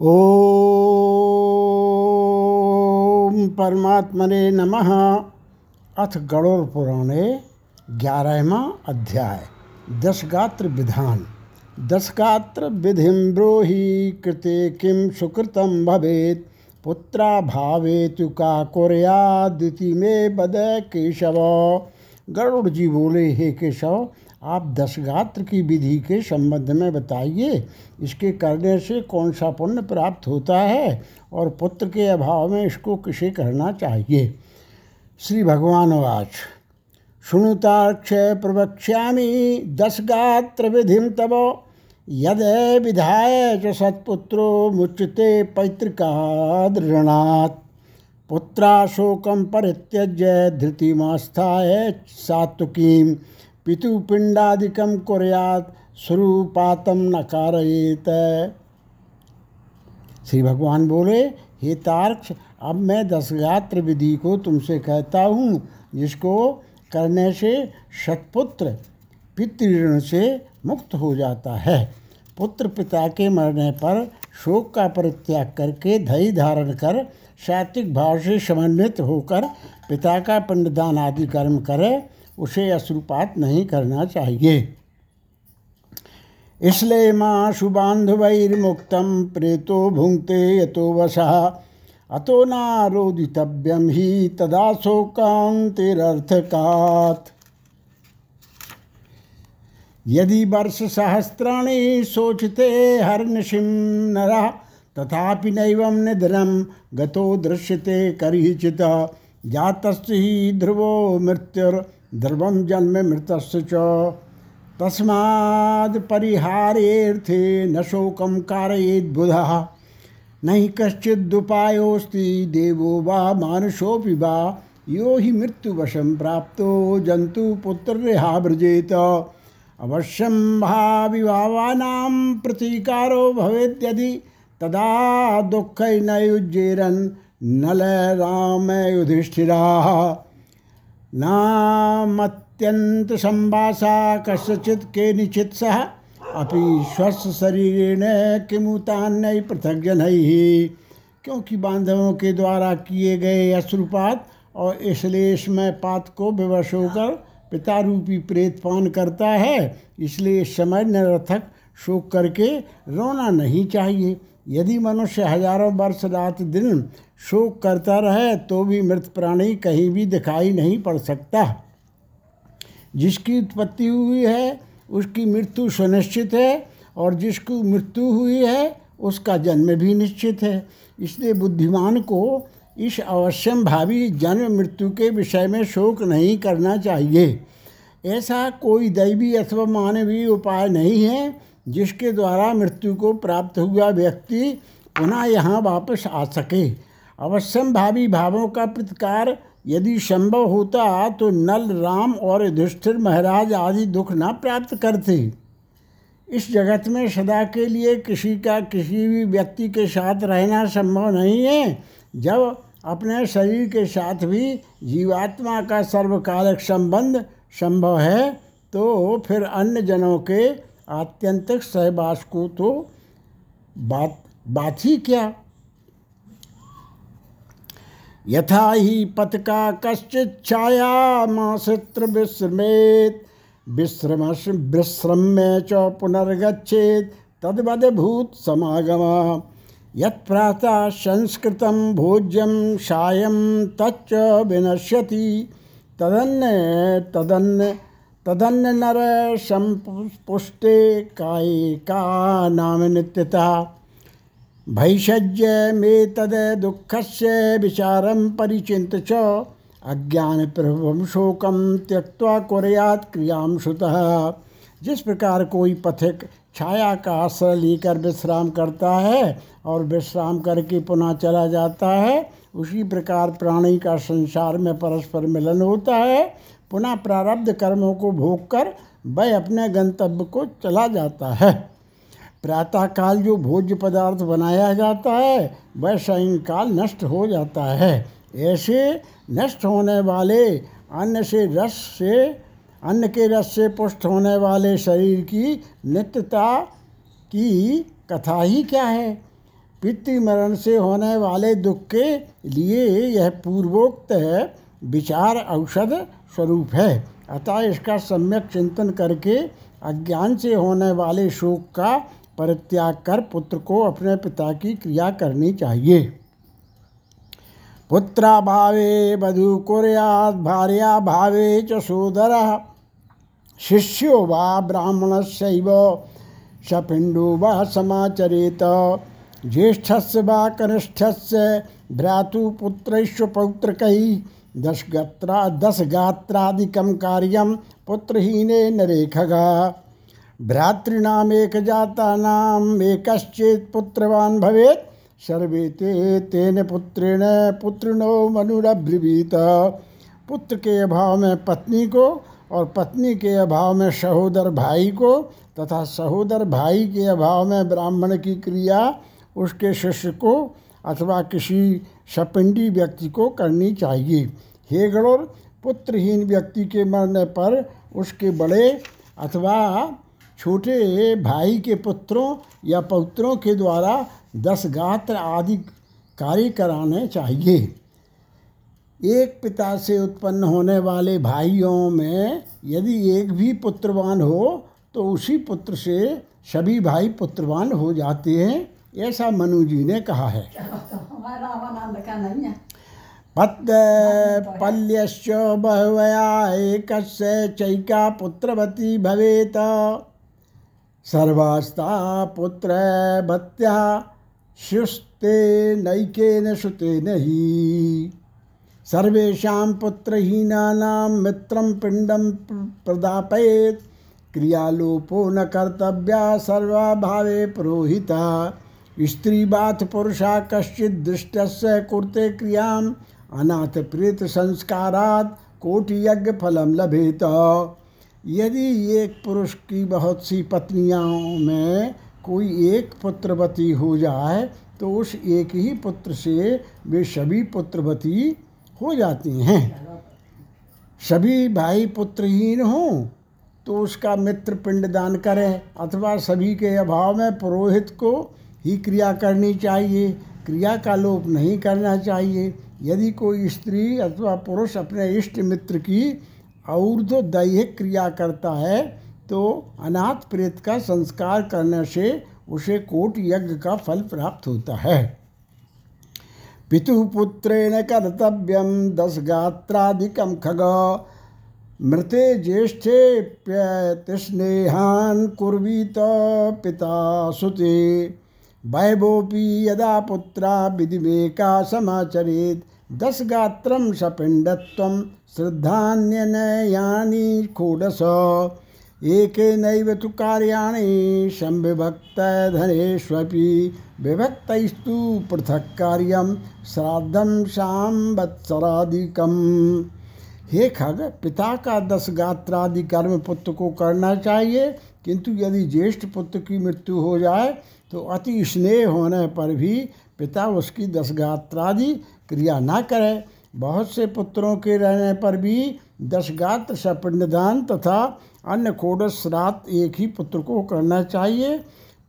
ओम परमात्मने नमः। अथ गणोर पुराणे ग्यारहवा अध्याय। दशगात्र विधान दशगात्र विधिं ब्रूहि कृते किं सुकृतं भवेत्। पुत्रा भावेतुका कुर्यादिति में बद केशव। गरुड़ जी बोले, हे केशव आप दशगात्र की विधि के संबंध में बताइए। इसके करने से कौन सा पुण्य प्राप्त होता है और पुत्र के अभाव में इसको किसे करना चाहिए? श्री भगवान वाच। शुणुताक्षय प्रवक्ष्यामी, दशगात्र विधि तब यद विधाय च सत्पुत्रो मुच्यते पैतृकादृणात् पुत्राशोकम परित्यज्य धृतिमास्थाय सात्विकीम पितुपिंडादिकम कुर्यात स्वरूपातम न कारयेत श्री भगवान बोले, हे तार्क्ष अब मैं दशगात्र विधि को तुमसे कहता हूँ, जिसको करने से शतपुत्र पितृण से मुक्त हो जाता है। पुत्र पिता के मरने पर शोक का परित्याग करके धई धारण कर, सात्विक भाव से समन्वित होकर पिता का पिंडदान आदि कर्म करे उसे अश्रुपात नहीं करना चाहिए। इसलिए माँ शुबान्धवैर्मुक्तम प्रेतो भुंगते यतो वशः अतो नारोदितव्यम ही तदा शोकांतिरर्थकात् यदि वर्ष सहस्राणि सोचते हर्निशिं नरः, तथापि नैवं निधनं गतो दृश्यते करिचित्। जातस्य हि ध्रुवो मृत्युर् ध्रुवम जन्म मृत च। तस्माद् परिहारेऽर्थे न शोकं कारयेत् बुधः। नहि कश्चिदुपायोऽस्ति देवो वा मानुषोऽपि वा। यो हि मृत्युवशं प्राप्तो जन्तुपुत्ररेहा व्रजेत। अवश्यं भाविभावानां प्रतीकारो भवेद्यदि। तदा दुःखै न युज्येरन् नल राम युधिष्ठिराः नामत्यंत संवासा कस्यचित के निचित सह अपि स्वस्थ शरीर ने किमुतान्य पृथक जन ही क्योंकि बांधवों के द्वारा किए गए अश्रुपात और इसलिए में पात को विवश होकर पिता रूपी प्रेत पान करता है, इसलिए समय निरर्थक शोक करके रोना नहीं चाहिए। यदि मनुष्य हज़ारों वर्ष रात दिन शोक करता रहे तो भी मृत प्राणी कहीं भी दिखाई नहीं पड़ सकता। जिसकी उत्पत्ति हुई है, उसकी मृत्यु सुनिश्चित है और जिसकी मृत्यु हुई है, उसका जन्म भी निश्चित है। इसलिए बुद्धिमान को इस अवश्यम भावी जन्म मृत्यु के विषय में शोक नहीं करना चाहिए। ऐसा कोई दैवी अथवा मानवीय उपाय नहीं है जिसके द्वारा मृत्यु को प्राप्त हुआ व्यक्ति पुनः यहाँ वापस आ सके। अवश्यम भावी भावों का प्रतिकार। यदि संभव होता तो नल राम और युधिष्ठिर महाराज आदि दुख ना प्राप्त करते। इस जगत में सदा के लिए किसी का किसी भी व्यक्ति के साथ रहना संभव नहीं है। जब अपने शरीर के साथ भी जीवात्मा का सर्वकालिक संबंध संभव है तो फिर अन्य जनों के आत्यंतिक सहवास को तो बात बात ही क्या? यथा ही पथ का कश्चित छाया मासित्र विश्रमेत विश्रम विश्रम्य च पुनर्गछेत तद्वद भूत समागम। यत्प्रातः संस्कृतं भोज्यं सायं तच्च विनश्यति। तदन्य तदन्य तदन्य नर संपुष्टे काये का नाम नित्यता। भैषज्य में तद दुख से विचारम परिचिंत अज्ञान प्रभुम शोकम त्यक्वा कुरयात क्रियाम सुत जिस प्रकार कोई पथिक छाया का आश्रय लेकर विश्राम करता है और विश्राम करके पुनः चला जाता है, उसी प्रकार प्राणी का संसार में परस्पर मिलन होता है। पुनः प्रारब्ध कर्मों को भोग कर वह अपने गंतव्य को चला जाता है। प्रातःकाल जो भोज्य पदार्थ बनाया जाता है, वह सायंकाल नष्ट हो जाता है। ऐसे नष्ट होने वाले अन्न से रस से, अन्न के रस से पुष्ट होने वाले शरीर की नित्यता की कथा ही क्या है? पितृमरण से होने वाले दुख के लिए यह पूर्वोक्त है विचार औषध स्वरूप है। अतः इसका सम्यक चिंतन करके अज्ञान से होने वाले शोक का परित्याग कर पुत्र को अपने पिता की क्रिया करनी चाहिए। पुत्राभावे वधु कुर्यात् भार्या भावे च सोदर। शिष्यो वा ब्राह्मणस्यैव सपिण्डो वा समाचरेत। ज्येष्ठस्य वा कनिष्ठस्य भ्रातुपुत्रैश्व पौत्रकैः दशगात्रा दशगात्रादिकं कार्यं पुत्रहीने नरेखगा। भ्रातॄणामेकजातानाम् एकश्चेत् पुत्रवान भवेत्। सर्वे ते तेन पुत्रेण पुत्रिनो मनुरब्रवीत। पुत्र के अभाव में पत्नी को और पत्नी के अभाव में सहोदर भाई को तथा सहोदर भाई के अभाव में ब्राह्मण की क्रिया उसके शिष्य को अथवा किसी सपिंडी व्यक्ति को करनी चाहिए। हे गणोर पुत्रहीन व्यक्ति के मरने पर उसके बड़े अथवा छोटे भाई के पुत्रों या पौत्रों के द्वारा दस गात्र आदि कार्य कराने चाहिए। एक पिता से उत्पन्न होने वाले भाइयों में यदि एक भी पुत्रवान हो तो उसी पुत्र से सभी भाई पुत्रवान हो जाते हैं, ऐसा मनु जी ने कहा है। पद्य पल्यश्च बहवया एक चैका पुत्रवती भवेत। सर्वास्ता पुत्र भत्या शुस्ते नैकेन सुतेन ही सर्वेषां पुत्रहीनानां मित्रं पिण्डं प्रदापयेत्। क्रियालोपो न कर्तव्या सर्वाभावे पुरोहिता। स्त्रीबाथ पुरुषा कश्चित् दृष्टस्य कुर्ते क्रियाम्। अनाथ प्रेत संस्कारात् कोटि यज्ञ फलम लभेत। यदि एक पुरुष की बहुत सी पत्नियों में कोई एक पुत्रवती हो जाए तो उस एक ही पुत्र से वे सभी पुत्रवती हो जाती हैं। सभी भाई पुत्रहीन हों तो उसका मित्र पिंडदान करें, अथवा सभी के अभाव में पुरोहित को ही क्रिया करनी चाहिए। क्रिया का लोप नहीं करना चाहिए। यदि कोई स्त्री अथवा पुरुष अपने इष्ट मित्र की ऊर्ध दैहिक क्रिया करता है तो अनाथ प्रेत का संस्कार करने से उसे कोट यज्ञ का फल प्राप्त होता है। पितु पुत्रेण कर्तव्यम दस गात्रादिकम खग। मृते ज्येष्ठे स्नेहान कुर्वीत पिता सुते। वैभोपी यदा पुत्रा विधिमेका समाचरेत दस गात्रम सपिंडत्व श्रद्धान्यनयानि खोडस एक नैव तु कार्याणि संविभक्त धनेष्वपि विभक्तस्तु पृथक कार्यम श्राद्धम सांवत्सरादिकम हे खग, पिता का दस गात्रादि कर्म पुत्र को करना चाहिए, किंतु यदि ज्येष्ठ पुत्र की मृत्यु हो जाए तो अति स्नेह होने पर भी पिता उसकी दस गात्रादि क्रिया ना करे। बहुत से पुत्रों के रहने पर भी दशगात्र सपिंडदान तथा अन्य खोडस श्राद्ध एक ही पुत्र को करना चाहिए।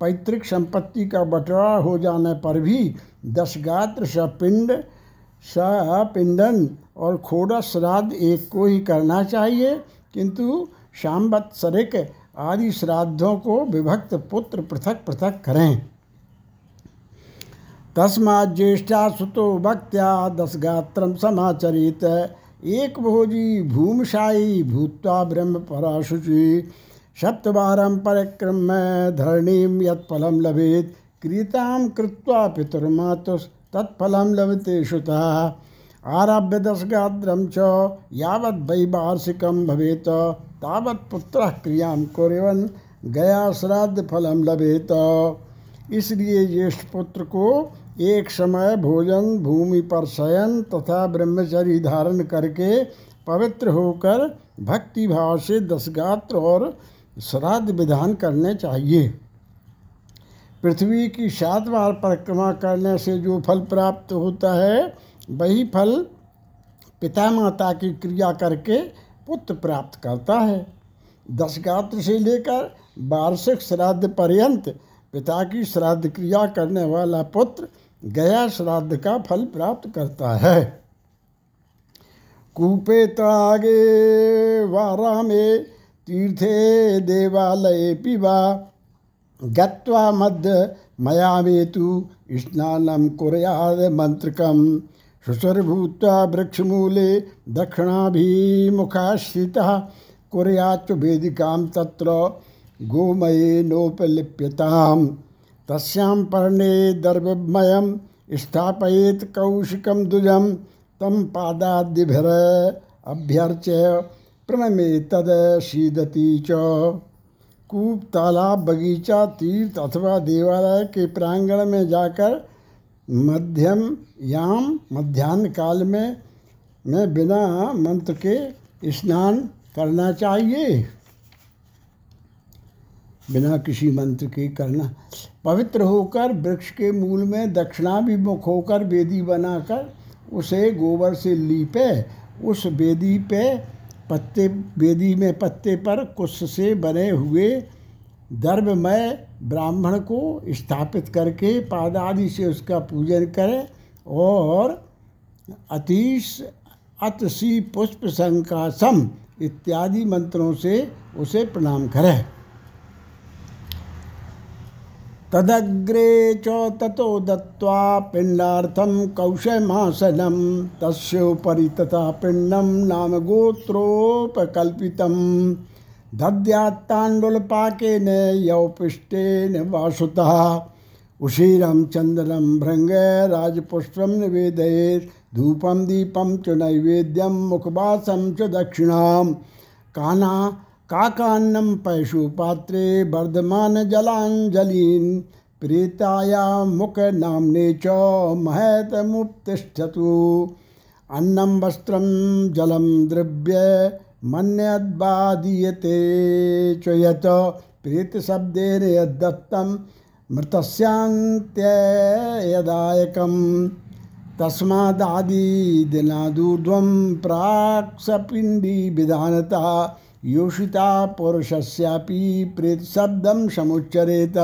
पैतृक संपत्ति का बंटवारा हो जाने पर भी दशगात्र सपिंड सपिंडन और खोडस श्राद्ध एक को ही करना चाहिए। किंतु शाम्बत्सरिक आदि श्राद्धों को विभक्त पुत्र पृथक पृथक करें। तस्मात् ज्येष्ठा सुतो भक्त्या दसगात्रम समाचरित। एक भोजी भूमशाई भूत्वा ब्रह्म पराशुचि सप्तवारं परिक्रम्य धरणीं यत्फलं लभेत्। क्रीतां कृत्वा पितुर्मातुस् तत्फलं लभते श्रुतः आरभ्य दशगात्रं च यावत् वैवार्षिकं भवेत्। तावत् पुत्रः क्रियाँ कुर्वन् गया श्राद्ध फलम लभेत। इसलिए ज्येष्ठ पुत्र को एक समय भोजन, भूमि पर शयन तथा ब्रह्मचर्य धारण करके पवित्र होकर भक्ति भाव से दसगात्र और श्राद्ध विधान करने चाहिए। पृथ्वी की सात बार परिक्रमा करने से जो फल प्राप्त होता है, वही फल पिता माता की क्रिया करके पुत्र प्राप्त करता है। दसगात्र से लेकर वार्षिक श्राद्ध पर्यंत पिता की श्राद्ध क्रिया करने वाला पुत्र गया श्राद्ध का फल प्राप्त करता है। कूपे तागे वारा में तीर्थे देवालये पिबा गत्वा मध्य मयामेतु स्नानं कुर्याद मन्त्रकं। शुचुर्भूत्वा वृक्षमूले दक्षिणाभिमुखाश्रितः कुर्याच्च वेदिकां तत्र गोमयेनोपलिप्यतां तस्यां पर्णे दर्भमयं स्थापयेत् कौशिकं दुजं तं पादाद्यभिर अभ्यर्च्य प्रणमे तद शीदति च। कूप तालाब बगीचा, तीर्थ अथवा देवालय के प्रांगण में जाकर मध्यम याम मध्यान्ह काल में में बिना मंत्र के स्नान करना चाहिए। बिना किसी मंत्र के करना। पवित्र होकर वृक्ष के मूल में दक्षिणाभिमुख होकर वेदी बनाकर उसे गोबर से लीपे, उस वेदी पे पत्ते वेदी में पत्ते पर कुश से बने हुए दर्भमय ब्राह्मण को स्थापित करके पादादि से उसका पूजन करें और अतीश अतसी पुष्प संकासम इत्यादि मंत्रों से उसे प्रणाम करें। तदग्रे च ततो दत्त्वा पिण्डार्थं कौशमासनं तस्योपरि तथा पिण्डं नाम गोत्रोपकल्पितं दद्यात्ताण्डुलपाकेन यौपिष्टेन वासुतः, उशीरं चन्दनं भृङ्ग राजपुष्पं निवेदयेत्, धूपं दीपं च नैवेद्यं मुखवासं च दक्षिणां काना काकान्नं पैशुपात्रे वर्धमानजलाञ्जलीन् प्रीताया मुखनाम्ने च महतमुत्तिष्ठतु अन्नं वस्त्रं जलं द्रव्य मन्यद्बादीयते च यत् प्रीतशब्देन यद्दत्तं मृतस्यान्त्ययदायकं तस्मादादिदिनादूर्ध्वं प्राक्सपिण्डी विधानतः योषिता पुरुषस्यापि प्रेत शब्दम समुच्चरेत।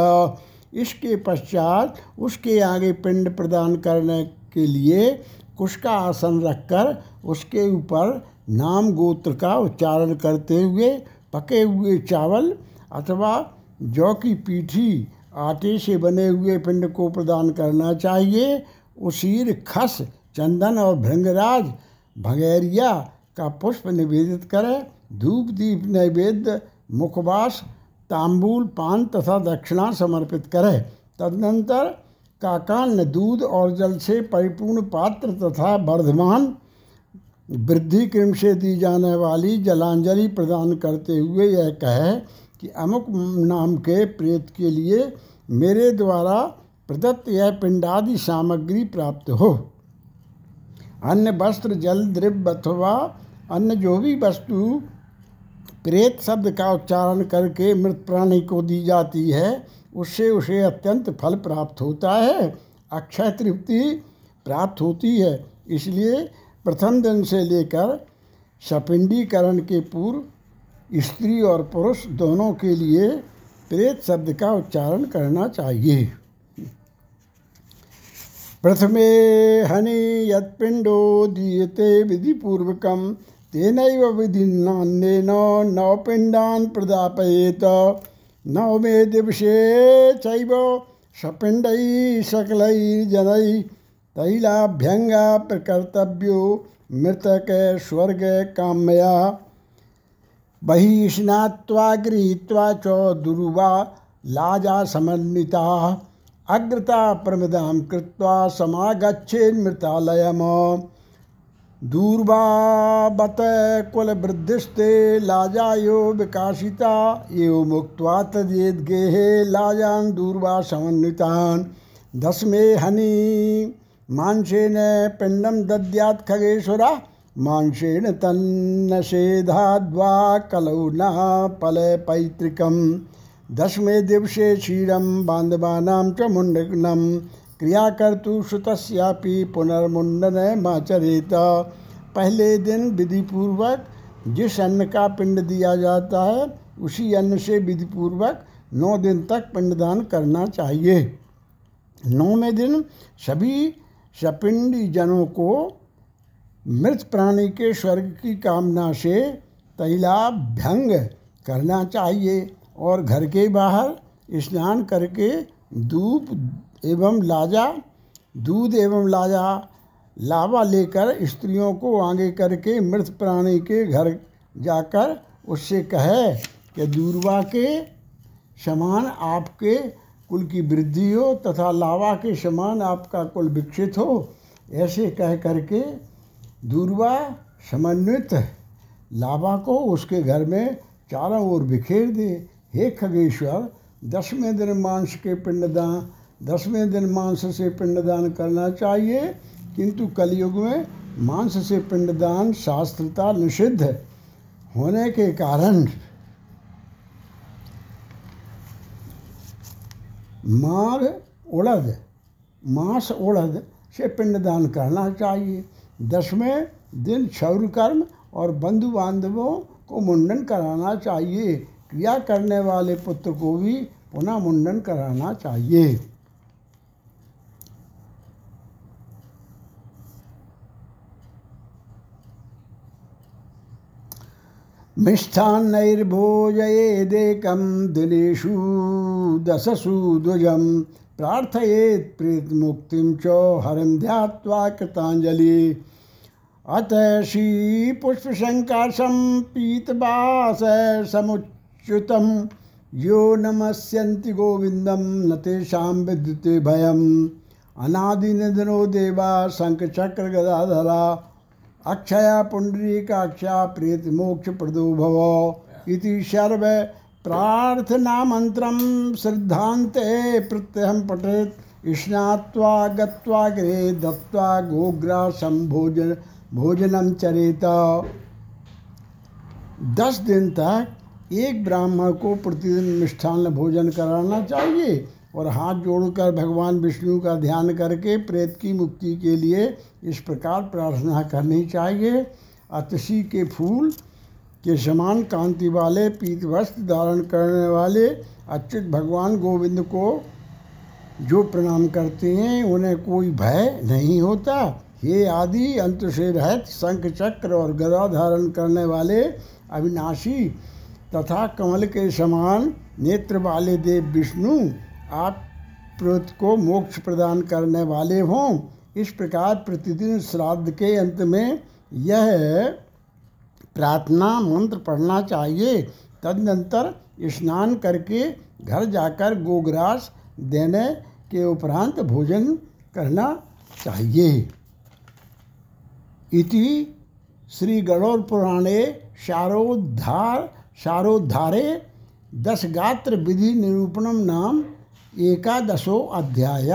इसके पश्चात उसके आगे पिंड प्रदान करने के लिए कुश का आसन रखकर उसके ऊपर नाम गोत्र का उच्चारण करते हुए पके हुए चावल अथवा जौ की पीठी आटे से बने हुए पिंड को प्रदान करना चाहिए। उसीर, खस, चंदन और भृंगराज भगैरिया का पुष्प निवेदित करें। धूप दीप नैवेद्य, मुखवास, तांबूल, पान तथा दक्षिणा समर्पित करे। तदनंतर काकान्न दूध और जल से परिपूर्ण पात्र तथा वर्धमान वृद्धि क्रम से दी जाने वाली जलांजलि प्रदान करते हुए यह कहे कि अमुक नाम के प्रेत के लिए मेरे द्वारा प्रदत्त यह पिंडादि सामग्री प्राप्त हो। अन्य वस्त्र, जल, द्रव्य अथवा अन्य जो भी वस्तु प्रेत शब्द का उच्चारण करके मृत प्राणी को दी जाती है, उससे उसे अत्यंत फल प्राप्त होता है, अक्षय तृप्ति प्राप्त होती है। इसलिए प्रथम दिन से लेकर सपिंडीकरण के पूर्व स्त्री और पुरुष दोनों के लिए प्रेत शब्द का उच्चारण करना चाहिए। प्रथमे हनि यत्पिंडो दीयते विधिपूर्वकम। तेनैव विधिन्नान्येन नवपिण्डान् प्रदापयेत। नवमे दिवसे चैव सपिण्डैः तैलाभ्यङ्गा प्रकर्तव्यो मृतक स्वर्ग काम्या बहिः गृहीत्वा च दुर्वा लाजा समन्विता। अग्रता प्रमदां कृत्वा समागच्छेन्मृतालयम्। दूर्वाबत कुल वृद्धिस्ते लाजायो विकासिता, एव मुक्त्वा तदेद गेहे लाजान दूर्वा समन्वितान। दसमे हनि, मांसेन पिंडम दद्यात् खगेश्वरा, मांसेन तन्नषेधाद्वा कलौ न पल पैतृकम। दशमे दिवसे क्षीरम बांधवानां च मुंडनम क्रिया कर्तु श्रुतस्यापि पुनर्मुंडन माचरित पहले दिन विधिपूर्वक जिस अन्न का पिंड दिया जाता है, उसी अन्न से विधिपूर्वक नौ दिन तक पिंडदान करना चाहिए। नौवें दिन सभी सपिंडी जनों को मृत प्राणी के स्वर्ग की कामना से तैलाभ्यंग करना चाहिए और घर के बाहर स्नान करके धूप एवं लाजा, दूध एवं लाजा, लावा लेकर स्त्रियों को आगे करके मृत प्राणी के घर जाकर उससे कहे कि दूरवा के समान आपके कुल की वृद्धि हो तथा लावा के समान आपका कुल विकसित हो, ऐसे कह करके दूरवा समन्वित लावा को उसके घर में चारों ओर बिखेर दे। हे खगेश्वर, दसवें दिन मांस के पिंडदान दसवें दिन मांस से पिंडदान करना चाहिए, किंतु कलयुग में मांस से पिंडदान शास्त्रता निषिद्ध होने के कारण मार उड़द मांस उड़द से पिंडदान करना चाहिए। दसवें दिन क्षौर कर्म और बंधु बांधवों को मुंडन कराना चाहिए। क्रिया करने वाले पुत्र को भी पुनः मुंडन कराना चाहिए। मिष्ठान्नैर्भोजयेदेकं दिनेषु दशसु ध्वजं प्रार्थयेत् प्रेतमुक्तिं च हरिं ध्यात्वा कृताञ्जलि। अत श्रीपुष्पशङ्काशं पीतवास समुच्युतं यो नमस्यन्ति गोविन्दं, न तेषां विद्युते भयम्। अनादिनिधनो देवा शङ्खचक्रगदाधरा। अक्षया पुण्डरीकाक्षा प्रेत मोक्ष प्रदो भव इति सर्व प्रार्थना मंत्रम श्रद्धांते प्रत्यहम पठेत स्नात्वा गत्वा गृहे दत्वा गोग्रासम भोजन भोजनम चरेत। दस दिन तक एक ब्राह्मण को प्रतिदिन मिष्ठान्न भोजन कराना चाहिए। और हाथ जोड़कर भगवान विष्णु का ध्यान करके प्रेत की मुक्ति के लिए इस प्रकार प्रार्थना करनी चाहिए। अतसी के फूल के समान कांति वाले पीत वस्त्र धारण करने वाले अच्युत भगवान गोविंद को जो प्रणाम करते हैं, उन्हें कोई भय नहीं होता। ये आदि, अंत से रहित शंख चक्र और गदा धारण करने वाले अविनाशी तथा कमल के समान नेत्र वाले देव विष्णु आप प्रोत को मोक्ष प्रदान करने वाले हों। इस प्रकार प्रतिदिन श्राद्ध के अंत में यह प्रार्थना मंत्र पढ़ना चाहिए। तदनंतर स्नान करके घर जाकर गोग्रास देने के उपरांत भोजन करना चाहिए। इति श्री गणोर पुराणे शारोद्धार शारोद्धारे दस गात्र विधि निरूपणम नाम एकादशो अध्याय।